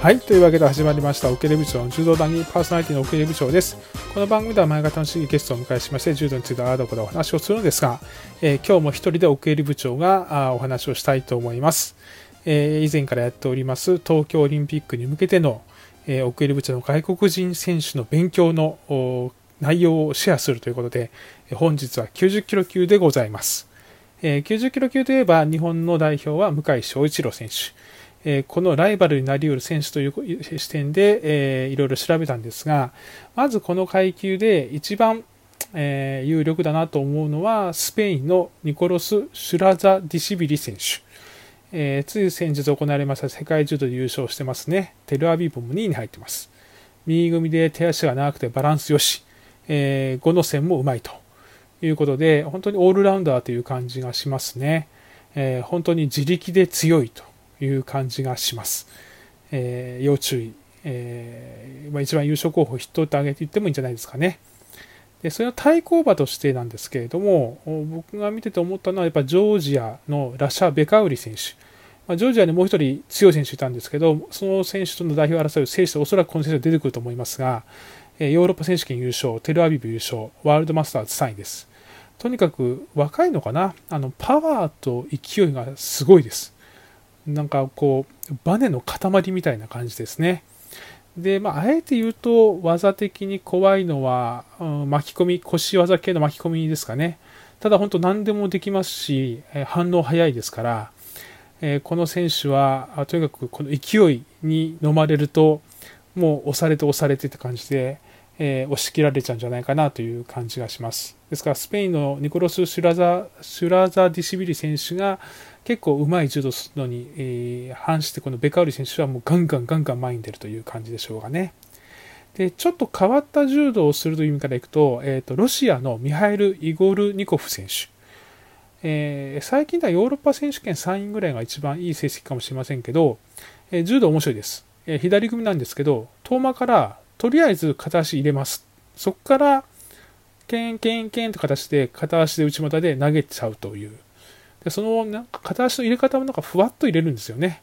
はい。というわけで始まりました、オケレ部長の柔道団にパーソナリティのオケレ部長です。この番組では前方のしいゲストをお迎えしまして、柔道についてああだこだお話をするのですが、えー、今日も一人でオケレ部長があお話をしたいと思います。えー、以前からやっております東京オリンピックに向けての、えー、オケレ部長の外国人選手の勉強の内容をシェアするということで、本日は90キロ級でございます。えー、90キロ級といえば日本の代表は向井翔一郎選手。えこのライバルになり得る選手という視点で、えー、いろいろ調べたんですが、まずこの階級で一番、え、有力だなと思うのは、スペインのニコロス・シュラザ・ディシビリ選手。えー、つい先日行われました世界柔道で優勝してますね。テルアビブも2位に入ってます。右組で手足が長くてバランスよし、えー、5の線もうまいということで、本当にオールラウンダーという感じがしますね。えー、本当に自力で強いという感じがします。えー、要注意。えー、まあ、一番優勝候補筆頭って挙げて言ってもいいんじゃないですかね。でそれの対抗馬としてなんですけれども、僕が見てて思ったのは、やっぱジョージアのラシャ・ベカウリ選手。まあ、ジョージアにもう一人強い選手いたんですけど、その選手との代表を争う選手でおそらくこの選手は出てくると思いますが、ヨーロッパ選手権優勝、テルアビブ優勝、ワールドマスターズ3位です。とにかく若いのかな？あのパワーと勢いがすごいです。なんかこう、バネの塊みたいな感じですね。で、まあ、あえて言うと、技的に怖いのは、うん、巻き込み、腰技系の巻き込みですかね。ただ本当何でもできますし、え反応早いですから、えこの選手は、とにかくこの勢いに飲まれると、もう押されて押されてって感じで、えー、押し切られちゃうんじゃないかなという感じがします。ですから、スペインのニコロス・シュラザ・シュラザディシビリ選手が結構うまい柔道するのに、えー、反してこのベカウリ選手はもうガンガンガンガン前に出るという感じでしょうがね。で、ちょっと変わった柔道をするという意味からいくと、えっ、ー、と、ロシアのミハエル・イゴルニコフ選手。えー、最近ではヨーロッパ選手権3位ぐらいが一番いい成績かもしれませんけど、えー、柔道面白いです。えー、左組なんですけど、遠間からとりあえず片足入れます。そこから、ケンケンケンと形で片足で内股で投げちゃうという。でそのなんか片足の入れ方もなんかふわっと入れるんですよね。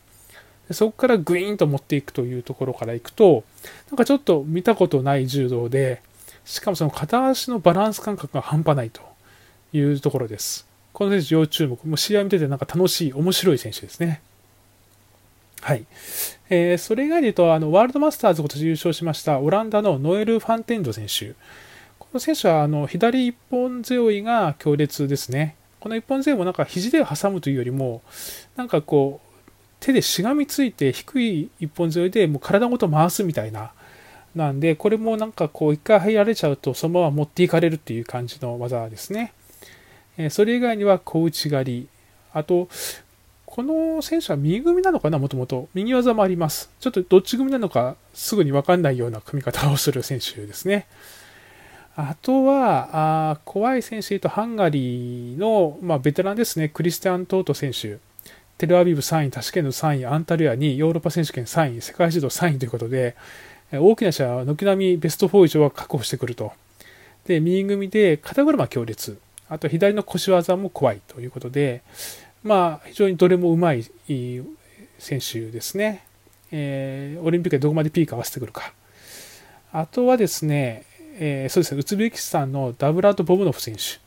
でそこからグイーンと持っていくというところからいくと、なんかちょっと見たことない柔道で、しかもその片足のバランス感覚が半端ないというところです。この選手要注目。もう試合見ててなんか楽しい、面白い選手ですね。はい。えー、それ以外で言うと、あの、ワールドマスターズ今年優勝しましたオランダのノエル・ファンテンド選手。この選手は、あの、左一本背負いが強烈ですね。この一本背負いもなんか肘で挟むというよりも、なんかこう、手でしがみついて低い一本背負いでもう体ごと回すみたいな。なんで、これもなんかこう、一回入られちゃうと、そのまま持っていかれるっていう感じの技ですね。えそれ以外には小内刈り。あと、この選手は右組みなのかな、もともと。右技もあります。ちょっとどっち組なのかすぐにわかんないような組み方をする選手ですね。あとは、あ怖い選手で言うと、ハンガリーの、まあ、ベテランですね、クリスティアン・トート選手。テルアビブ3位、タシケンの3位、アンタルヤ2位、ヨーロッパ選手権3位、世界柔道3位ということで、大きな試合は軒並みベスト4以上は確保してくると。で、右組みで肩車強烈。あと左の腰技も怖いということで、まあ、非常にどれもうまい選手ですね。えー、オリンピックでどこまでピーク合わせてくるか。あとはですね、えー、そうですね、ウズベキスタンのダブラート・ボブノフ選手。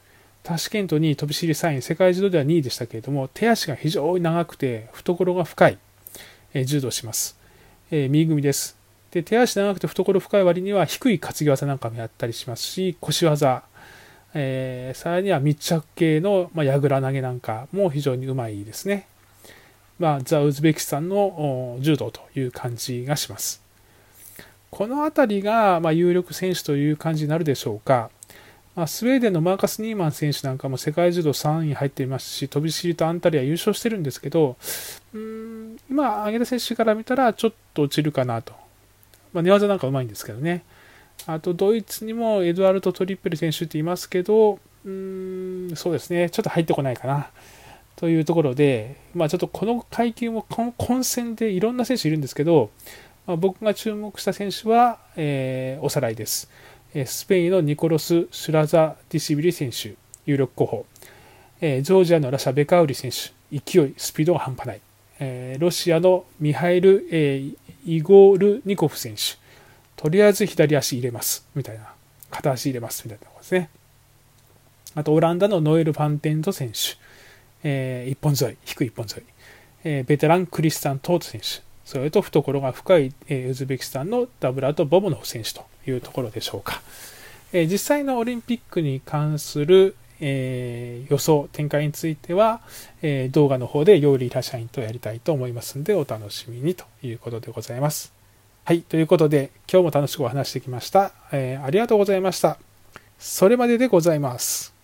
タシケントに飛び知り3位、世界柔道では2位でしたけれども、手足が非常に長くて、懐が深い、えー、柔道します。えー、右組です。で、手足長くて懐深い割には低い担ぎ技なんかもやったりしますし、腰技、えー、さらには密着系の、まあ、矢倉投げなんかも非常にうまいですね。まあ、ザ・ウズベキスタンの柔道という感じがします。この辺りが、まあ、有力選手という感じになるでしょうか。まあ、スウェーデンのマーカス・ニーマン選手なんかも世界柔道3位入っていますし、飛び知りとアンタリア優勝してるんですけど、うん、今、挙げた選手から見たらちょっと落ちるかなと。まあ、寝技なんかうまいんですけどね。あとドイツにもエドワルド・トリッペル選手っていますけど、うん、そうですね、ちょっと入ってこないかな。というところで、まあ、ちょっとこの階級も混戦でいろんな選手いるんですけど、まあ、僕が注目した選手は、えー、おさらいです。スペインのニコロス・シュラザ・ディシビリ選手、有力候補。えー、ジョージアのラシャ・ベカウリ選手、勢い、スピードが半端ない。えー、ロシアのミハイル、えー、イゴールニコフ選手、とりあえず左足入れます、みたいな。片足入れます、みたいなところですね。あと、オランダのノエル・ファンテント選手、えー、一本沿い、低い一本沿い。えー、ベテランクリスタン・トート選手、それと懐が深い、えー、ウズベキスタンのダブラート・ボボノフ選手というところでしょうか。えー、実際のオリンピックに関する、えー、予想、展開については、えー、動画の方でヨーリーラ社員とやりたいと思いますので、お楽しみにということでございます。はい。ということで、今日も楽しくお話してきました。えー、ありがとうございました。それまででございます。